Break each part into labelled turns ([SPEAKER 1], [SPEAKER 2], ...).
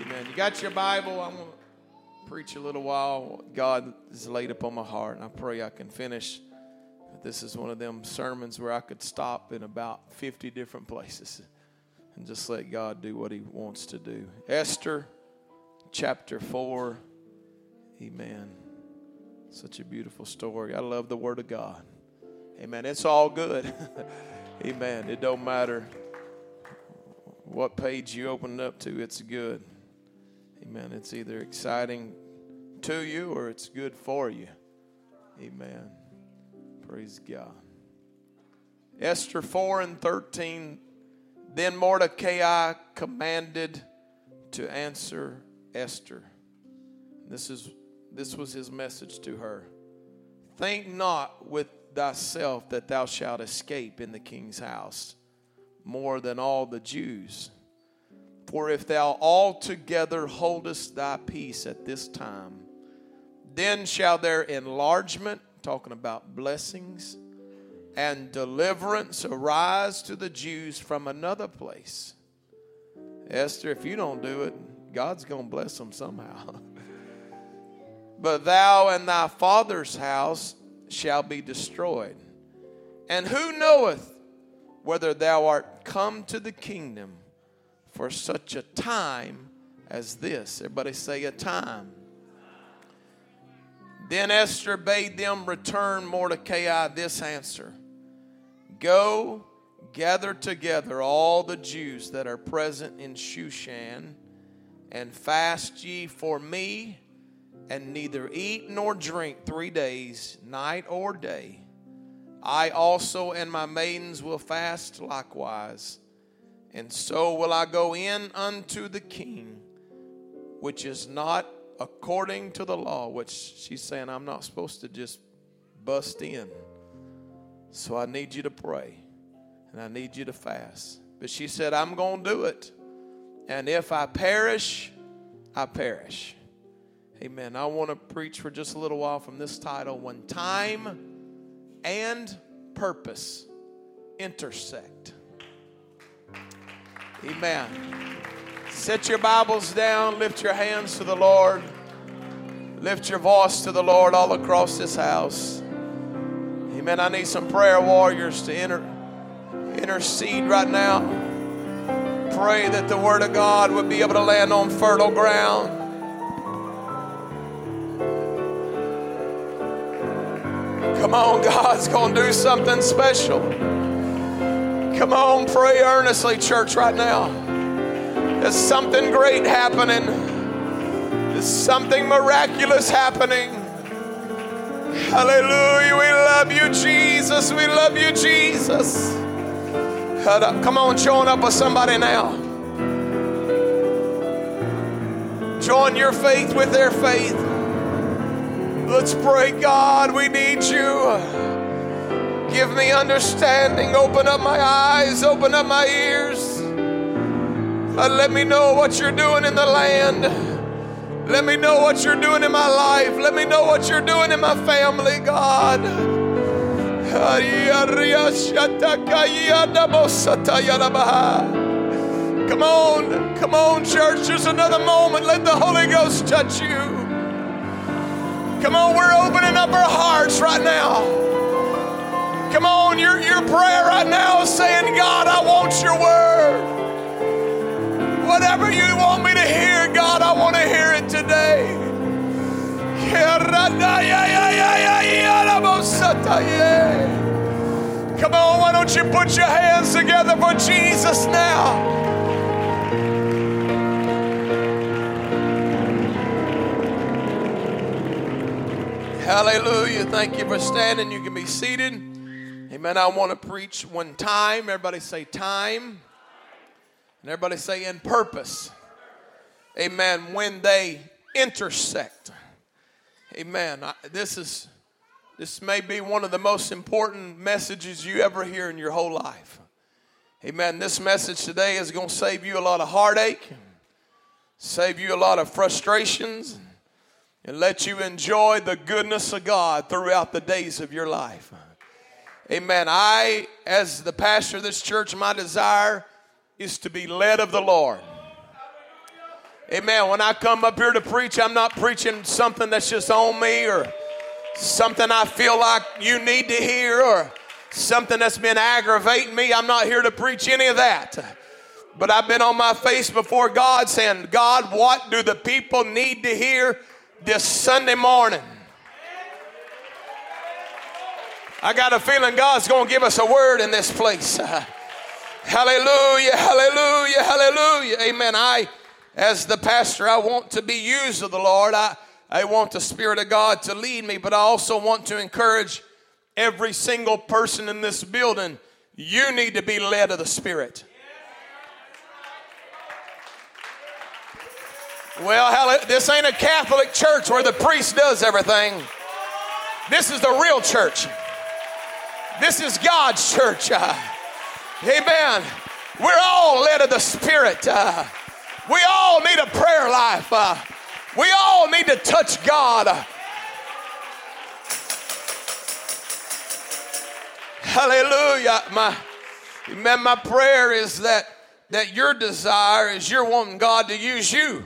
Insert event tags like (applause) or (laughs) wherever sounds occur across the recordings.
[SPEAKER 1] Amen. You got your Bible? I'm going to preach a little while. God has laid upon my heart, and I pray I can finish. This is one of them sermons where I could stop in about 50 different places and just let God do what He wants to do. Esther chapter 4. Amen. Such a beautiful story. I love the Word of God. Amen. It's all good. (laughs) Amen. It don't matter what page you open up to, it's good. Amen. It's either exciting to you or it's good for you. Amen. Praise God. Esther 4 and 13. Then Mordecai commanded to answer Esther. This is this was his message to her. Think not with thyself that thou shalt escape in the king's house more than all the Jews. For if thou altogether holdest thy peace at this time, then shall their enlargement, talking about blessings, and deliverance arise to the Jews from another place. Esther, if you don't do it, God's going to bless them somehow. (laughs) but thou and thy father's house shall be destroyed. And who knoweth whether thou art come to the kingdom for such a time as this. Everybody say a time. Then Esther bade them return Mordecai this answer Go, gather together all the Jews that are present in Shushan, and fast ye for me, and neither eat nor drink three days, night or day. I also and my maidens will fast likewise and so will I go in unto the king, which is not according to the law, which she's saying I'm not supposed to just bust in. So I need you to pray and I need you to fast. But she said, I'm going to do it. And if I perish, I perish. Amen. I want to preach for just a little while from this title when time and purpose intersect. Amen. Set your Bibles down, lift your hands to the Lord, lift your voice to the Lord all across this house. Amen. I need some prayer warriors to enter, intercede right now. Pray that the Word of God would be able to land on fertile ground. Come on, (laughs) God's going to do something special. Come on, pray earnestly, church, right now. There's something great happening, there's something miraculous happening. Hallelujah. We love you, Jesus. We love you, Jesus. Come on, join up with somebody now. Join your faith with their faith. Let's pray, God. We need you. Give me understanding. Open up my eyes. Open up my ears. Let me know what you're doing in the land. Let me know what you're doing in my life. Let me know what you're doing in my family, God. Come on, come on, church. Just another moment. Let the Holy Ghost touch you. Come on, we're opening up our hearts right now. Prayer right now is saying, God, I want your word. Whatever you want me to hear, God, I want to hear it today. Come on, why don't you put your hands together for Jesus now? Hallelujah. Thank you for standing. You can be seated. Amen. I want to preach one time. Everybody say time. And everybody say in purpose. Amen. When they intersect. Amen. This is this may be one of the most important messages you ever hear in your whole life. Amen. This message today is going to save you a lot of heartache, save you a lot of frustrations, and let you enjoy the goodness of God throughout the days of your life. Amen. I, as the pastor of this church, my desire is to be led of the Lord. Amen. When I come up here to preach, I'm not preaching something that's just on me or something I feel like you need to hear or something that's been aggravating me. I'm not here to preach any of that. But I've been on my face before God saying, God, what do the people need to hear this Sunday morning? I got a feeling God's going to give us a word in this place. (laughs) hallelujah, hallelujah, hallelujah. Amen. I, as the pastor, I want to be used of the Lord. I, I want the Spirit of God to lead me, but I also want to encourage every single person in this building. You need to be led of the Spirit. Well, this ain't a Catholic church where the priest does everything. This is the real church. This is God's church. Uh, amen. We're all led of the Spirit. Uh, we all need a prayer life. Uh, we all need to touch God. Hallelujah. My, man, my prayer is that, that your desire is you're wanting God to use you.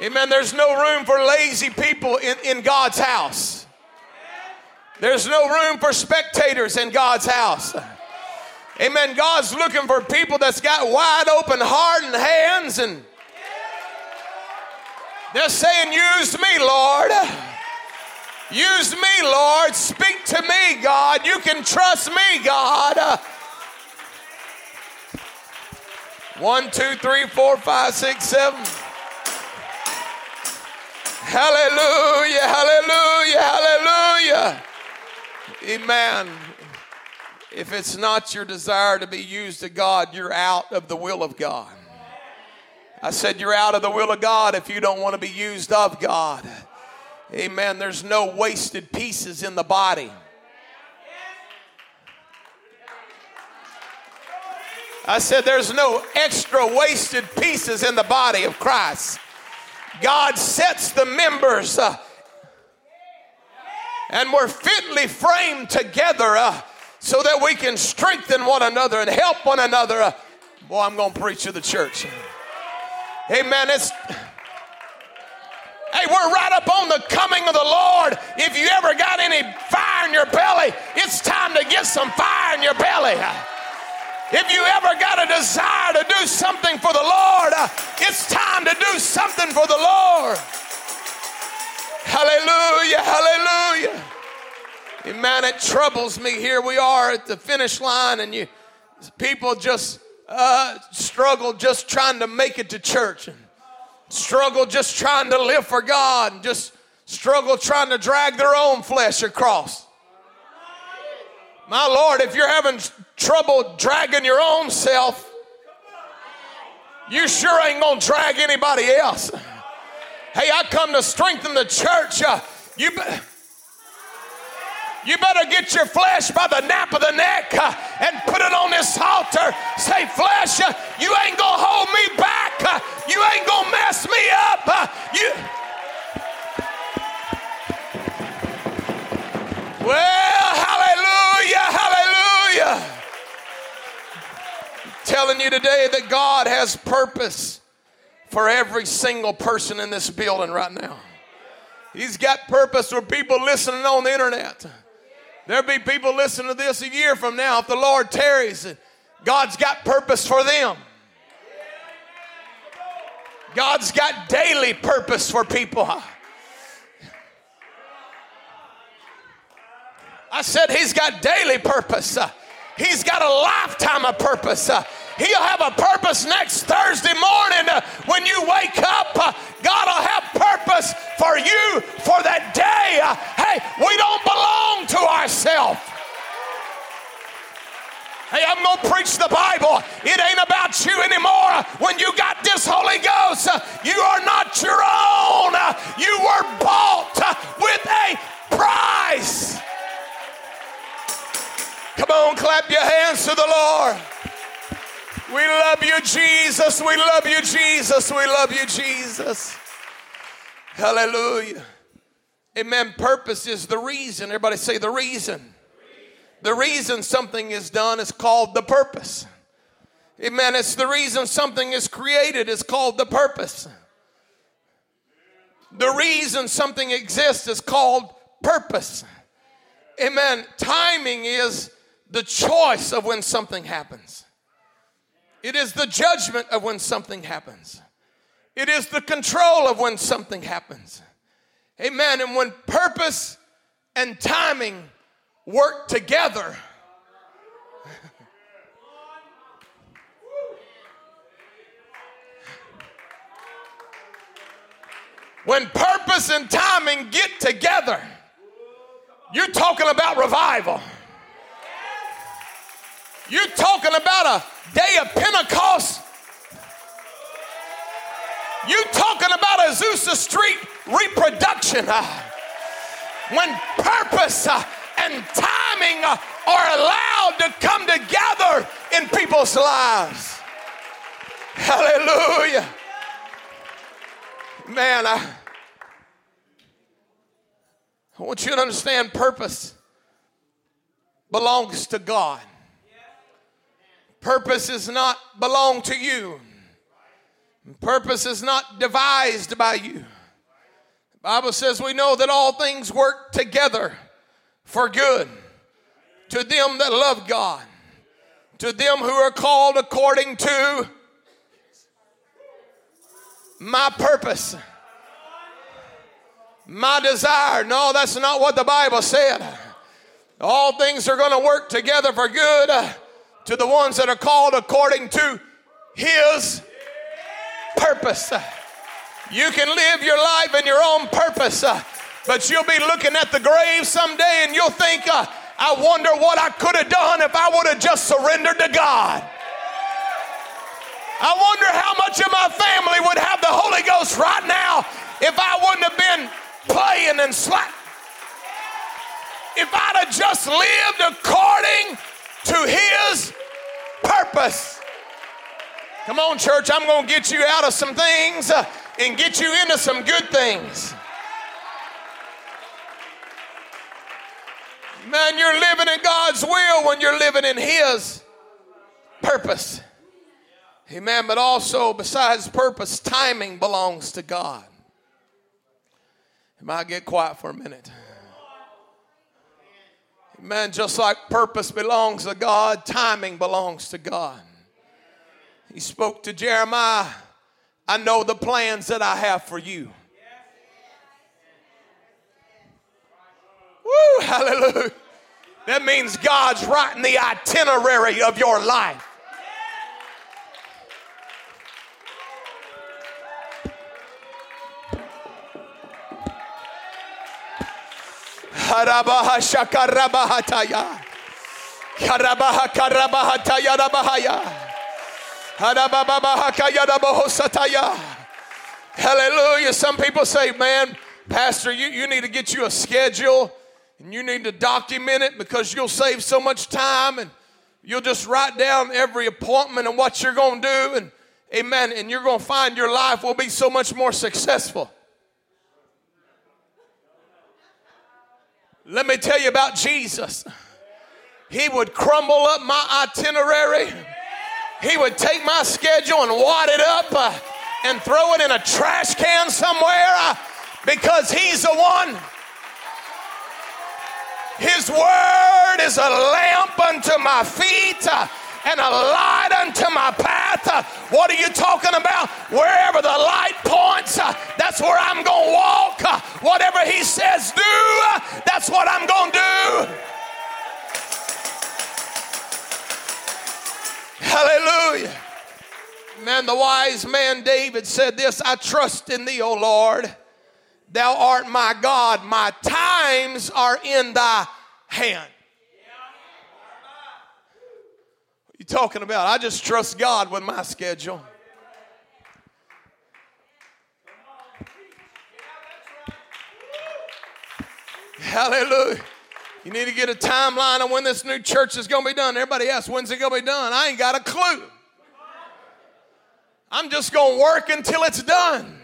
[SPEAKER 1] Amen. There's no room for lazy people in, in God's house. There's no room for spectators in God's house. Amen. God's looking for people that's got wide open heart and hands and they're saying, Use me, Lord. Use me, Lord. Speak to me, God. You can trust me, God. One, two, three, four, five, six, seven. Hallelujah, hallelujah, hallelujah. Amen. If it's not your desire to be used to God, you're out of the will of God. I said you're out of the will of God if you don't want to be used of God. Amen. There's no wasted pieces in the body. I said there's no extra wasted pieces in the body of Christ. God sets the members uh, and we're fitly framed together uh, so that we can strengthen one another and help one another. Uh, boy, I'm going to preach to the church. Amen. It's. Hey, we're right up on the coming of the Lord. If you ever got any fire in your belly, it's time to get some fire in your belly. If you ever got a desire to do something for the Lord, uh, it's time to do something for the Lord. Hallelujah, hallelujah. Man, it troubles me. Here we are at the finish line, and you people just uh, struggle just trying to make it to church, and struggle just trying to live for God, and just struggle trying to drag their own flesh across. My Lord, if you're having trouble dragging your own self, you sure ain't gonna drag anybody else. Hey, I come to strengthen the church. Uh, you, be, you better get your flesh by the nape of the neck uh, and put it on this altar. Say, flesh, uh, you ain't gonna hold me back. Uh, you ain't gonna mess me up. Uh, you. Telling you today that God has purpose for every single person in this building right now. He's got purpose for people listening on the internet. There'll be people listening to this a year from now if the Lord tarries. God's got purpose for them. God's got daily purpose for people. I said he's got daily purpose. He's got a lifetime of purpose. He'll have a purpose next Thursday morning uh, when you wake up. Uh, God will have purpose for you for that day. Uh, hey, we don't belong to ourselves. Hey, I'm going to preach the Bible. It ain't about you anymore. When you got this Holy Ghost, you are not your own. You were bought with a price. Come on, clap your hands to the Lord. Jesus. We love you, Jesus. We love you, Jesus. Hallelujah. Amen. Purpose is the reason. Everybody say the reason. The reason something is done is called the purpose. Amen. It's the reason something is created, is called the purpose. The reason something exists is called purpose. Amen. Timing is the choice of when something happens, it is the judgment of when something happens, it is the control of when something happens. Amen. And when purpose and timing work together, when purpose and timing get together, you're talking about revival. You're talking about a day of Pentecost. You're talking about Azusa Street reproduction. When purpose uh, and timing uh, are allowed to come together in people's lives. Hallelujah. Man, I, I want you to understand purpose belongs to God. Purpose is not belong to you. Purpose is not devised by you. The Bible says we know that all things work together for good to them that love God, to them who are called according to my purpose, my desire. No, that's not what the Bible said. All things are going to work together for good to the ones that are called according to His purpose. You can live your life in your own purpose, but you'll be looking at the grave someday and you'll think, uh, I wonder what I could have done if I would have just surrendered to God. I wonder how much of my family would have the Holy Ghost right now if I wouldn't have been playing and slack. If I'd have just lived according to His purpose. Come on, church, I'm going to get you out of some things uh, and get you into some good things. Man, you're living in God's will when you're living in His purpose. Amen. But also, besides purpose, timing belongs to God. It might get quiet for a minute. Amen. Just like purpose belongs to God, timing belongs to God. He spoke to Jeremiah, I know the plans that I have for you. Woo, hallelujah. That means God's writing the itinerary of your life. Harabaha shakarabahataya. Karabaha karabahataya rabahaya. Hallelujah. Some people say, man, Pastor, you, you need to get you a schedule and you need to document it because you'll save so much time and you'll just write down every appointment and what you're going to do and amen and you're going to find your life will be so much more successful Let me tell you about Jesus. He would crumble up my itinerary. He would take my schedule and wad it up uh, and throw it in a trash can somewhere uh, because He's the one. His word is a lamp unto my feet. Uh, and a light unto my path. What are you talking about? Wherever the light points, that's where I'm going to walk. Whatever He says do, that's what I'm going to do. Hallelujah. Man, the wise man David said this I trust in thee, O Lord. Thou art my God. My times are in thy hand. You talking about? I just trust God with my schedule. Hallelujah. You need to get a timeline of when this new church is going to be done. Everybody asks, when's it going to be done? I ain't got a clue. I'm just going to work until it's done.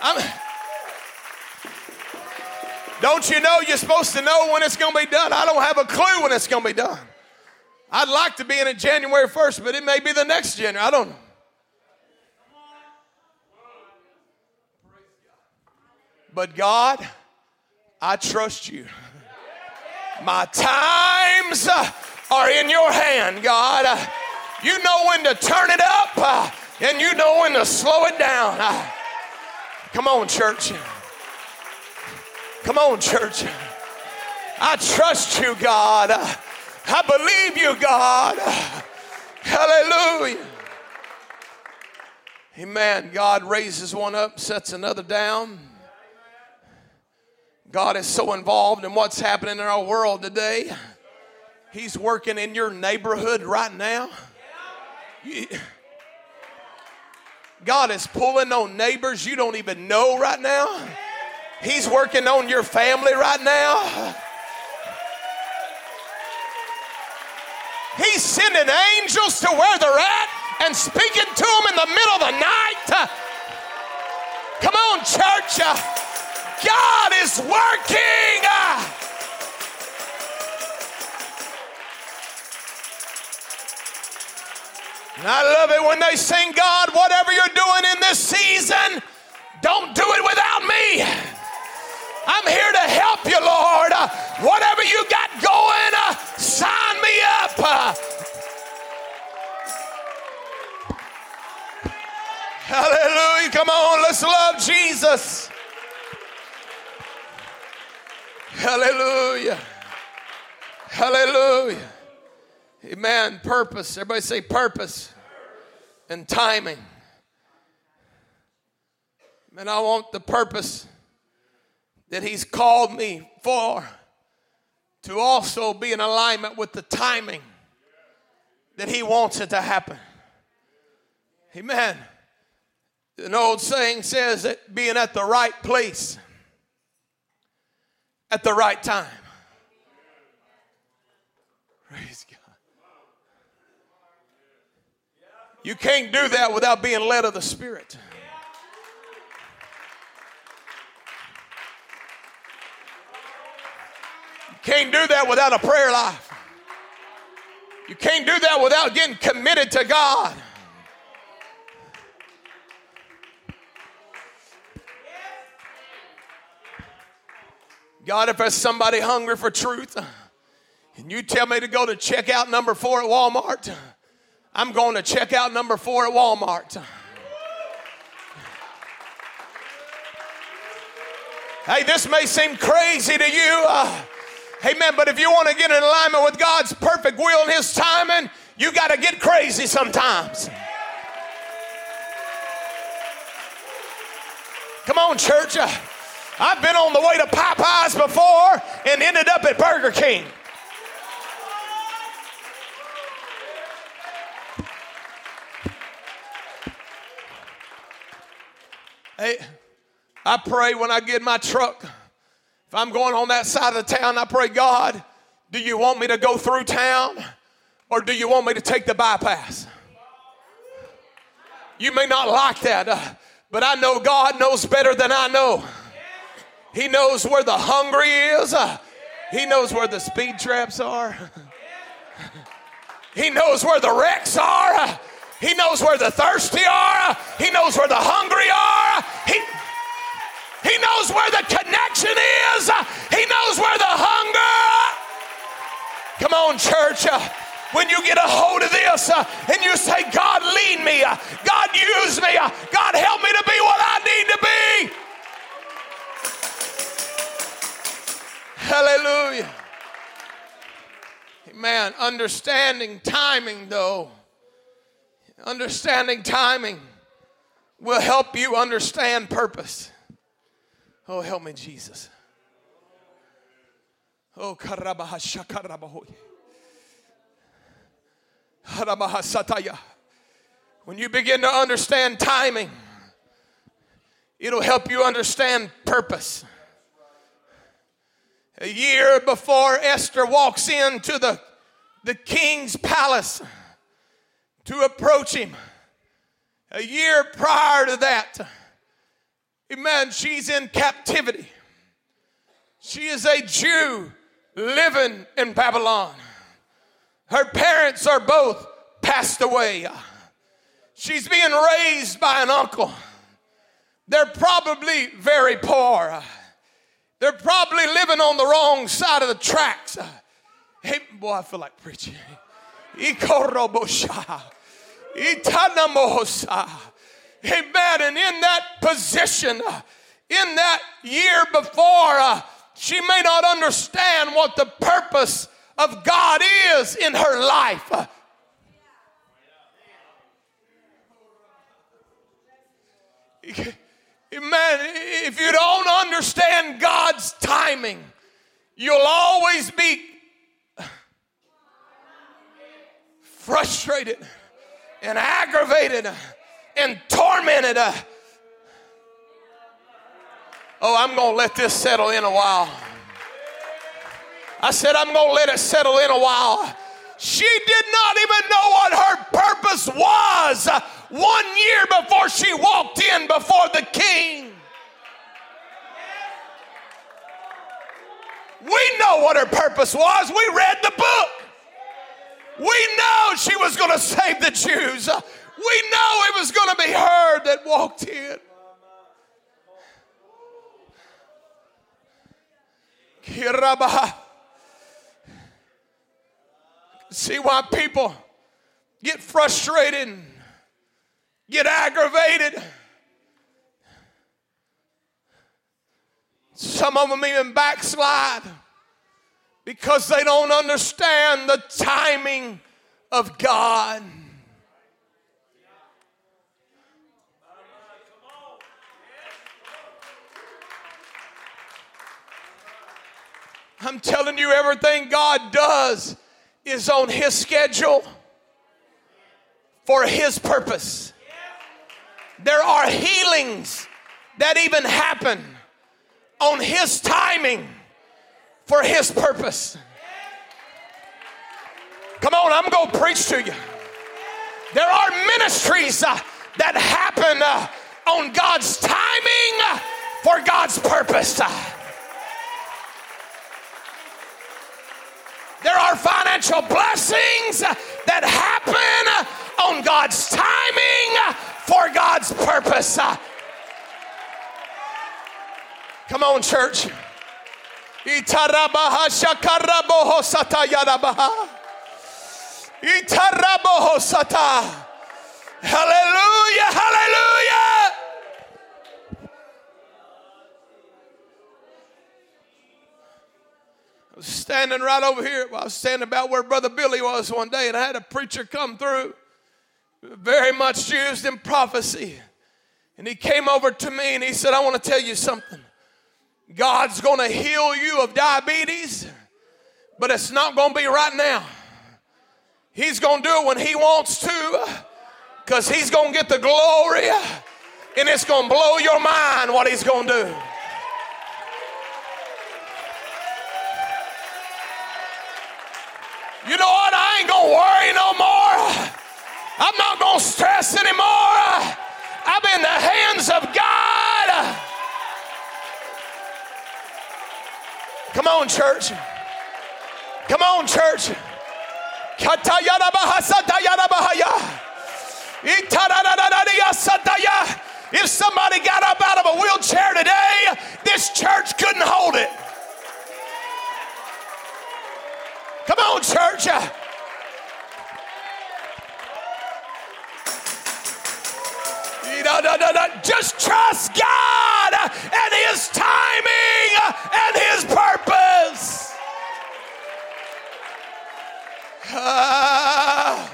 [SPEAKER 1] I'm, don't you know you're supposed to know when it's going to be done? I don't have a clue when it's going to be done. I'd like to be in it January 1st, but it may be the next January. I don't know. But God, I trust you. My times are in your hand, God. You know when to turn it up uh, and you know when to slow it down. Uh, come on, church. Come on, church. I trust you, God. I believe you, God. Hallelujah. Amen. God raises one up, sets another down. God is so involved in what's happening in our world today. He's working in your neighborhood right now. God is pulling on neighbors you don't even know right now. He's working on your family right now. He's sending angels to where they're at and speaking to them in the middle of the night. Come on, church. God is working. And I love it when they sing, God, whatever you're doing in this season, don't do it without me. I'm here to help you, Lord. Whatever you got going, uh, sign me up. Hallelujah. Come on, let's love Jesus. Hallelujah. Hallelujah. Amen. Purpose. Everybody say purpose and timing. And I want the purpose that He's called me for to also be in alignment with the timing that He wants it to happen. Amen. An old saying says that being at the right place at the right time. Praise God. You can't do that without being led of the Spirit. Can't do that without a prayer life. You can't do that without getting committed to God. God, if there's somebody hungry for truth, and you tell me to go to checkout number four at Walmart, I'm going to checkout number four at Walmart. Hey, this may seem crazy to you. Uh, Amen. But if you want to get in alignment with God's perfect will and His timing, you got to get crazy sometimes. Come on, church. Uh, I've been on the way to Popeyes before and ended up at Burger King. Hey, I pray when I get my truck if I'm going on that side of the town, I pray, God, do you want me to go through town or do you want me to take the bypass? You may not like that, uh, but I know God knows better than I know. He knows where the hungry is, uh, He knows where the speed traps are, He knows where the wrecks are, He knows where the thirsty are, He knows where the hungry are. He, he knows where the connection is. He knows where the hunger. Come on, church. When you get a hold of this and you say, God, lead me, God, use me, God, help me to be what I need to be. Hallelujah. Man, understanding timing, though, understanding timing will help you understand purpose. Oh, help me, Jesus. Oh, when you begin to understand timing, it'll help you understand purpose. A year before Esther walks into the, the king's palace to approach him, a year prior to that, Amen. She's in captivity. She is a Jew living in Babylon. Her parents are both passed away. She's being raised by an uncle. They're probably very poor. They're probably living on the wrong side of the tracks. Hey, boy, I feel like preaching. Amen. And in that position, in that year before, uh, she may not understand what the purpose of God is in her life. Man, if you don't understand God's timing, you'll always be frustrated and aggravated and tormented. Oh, I'm going to let this settle in a while. I said, I'm going to let it settle in a while. She did not even know what her purpose was one year before she walked in before the king. We know what her purpose was. We read the book. We know she was going to save the Jews. We know it was going to be her that walked in. See why people get frustrated, get aggravated. Some of them even backslide because they don't understand the timing of God. I'm telling you, everything God does is on His schedule for His purpose. There are healings that even happen on His timing for His purpose. Come on, I'm going to preach to you. There are ministries uh, that happen uh, on God's timing uh, for God's purpose. There are financial blessings that happen on God's timing for God's purpose. Come on, church. Hallelujah, hallelujah. I was standing right over here. I was standing about where Brother Billy was one day, and I had a preacher come through, very much used in prophecy. And he came over to me and he said, I want to tell you something. God's going to heal you of diabetes, but it's not going to be right now. He's going to do it when He wants to because He's going to get the glory and it's going to blow your mind what He's going to do. You know what? I ain't to worry no more. I'm not to stress anymore. I'm in the hands of God. Come on, church. Come on, church. If somebody got up out of a wheelchair today, this church couldn't hold it. Come on, church. Just trust God and His timing and His purpose. Uh,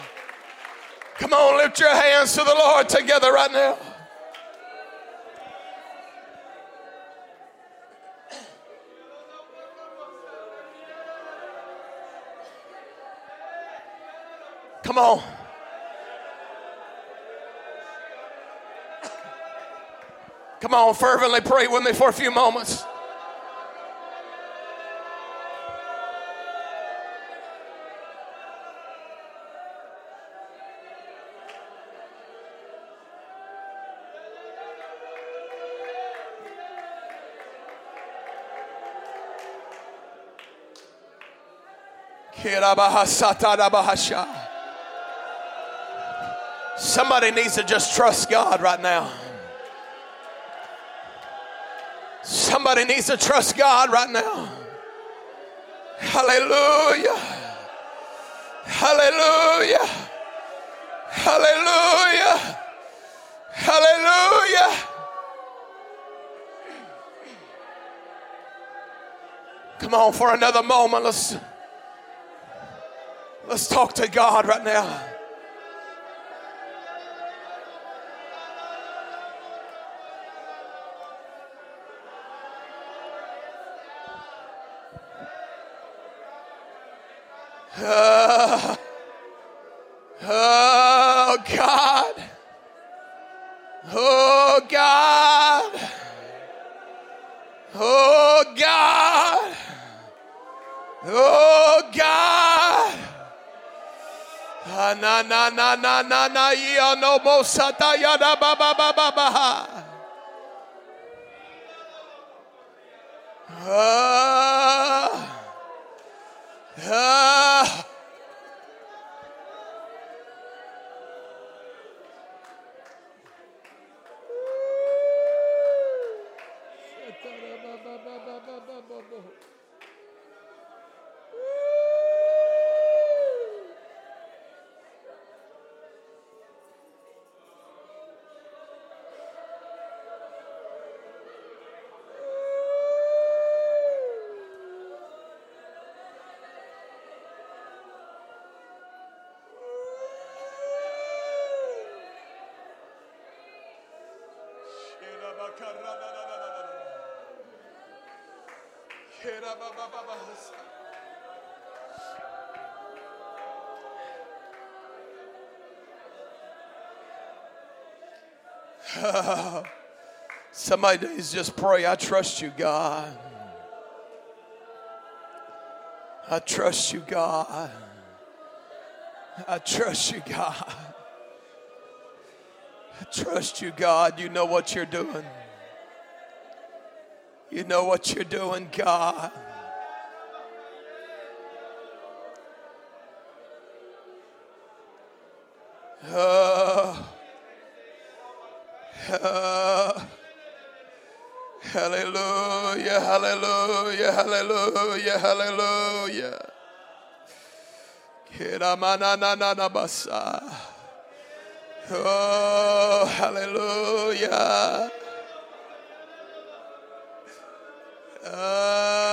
[SPEAKER 1] come on, lift your hands to the Lord together right now. Come on. Come on, fervently pray with me for a few moments. Somebody needs to just trust God right now. Somebody needs to trust God right now. Hallelujah. Hallelujah. Hallelujah. Hallelujah. Come on for another moment. Let's let's talk to God right now. Uh, (sighs) oh God. Oh God. Oh God. Oh God. Ah, na na na na na na ya no mo sata ya da ba ba ba ba ba. Ah. Ah. (laughs) Somebody needs just pray. I trust you, God. I trust you, God. I trust you, God. I trust you, God. You know what you're doing. You know what you're doing, God. Oh. Oh. Hallelujah, hallelujah, hallelujah, hallelujah. Kiramanananabasa. Oh, hallelujah. Oh.